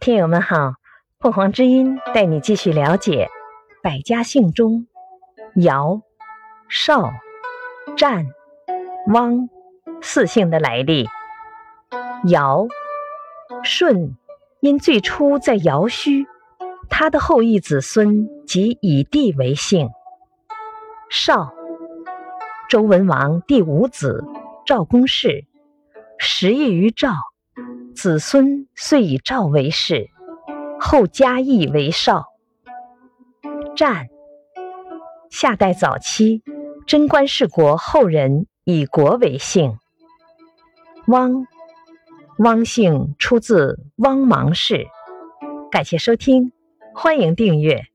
听友们好，凤凰之音带你继续了解百家姓中姚、邵、战、汪四姓的来历。尧舜因最初在尧墟，他的后裔子孙即以地为姓。邵，周文王第五子赵公氏，食邑于赵，子孙遂以赵为氏，后加邑为邵。战，夏代早期贞观世国后人以国为姓。汪。汪姓出自汪芒氏，感谢收听，欢迎订阅。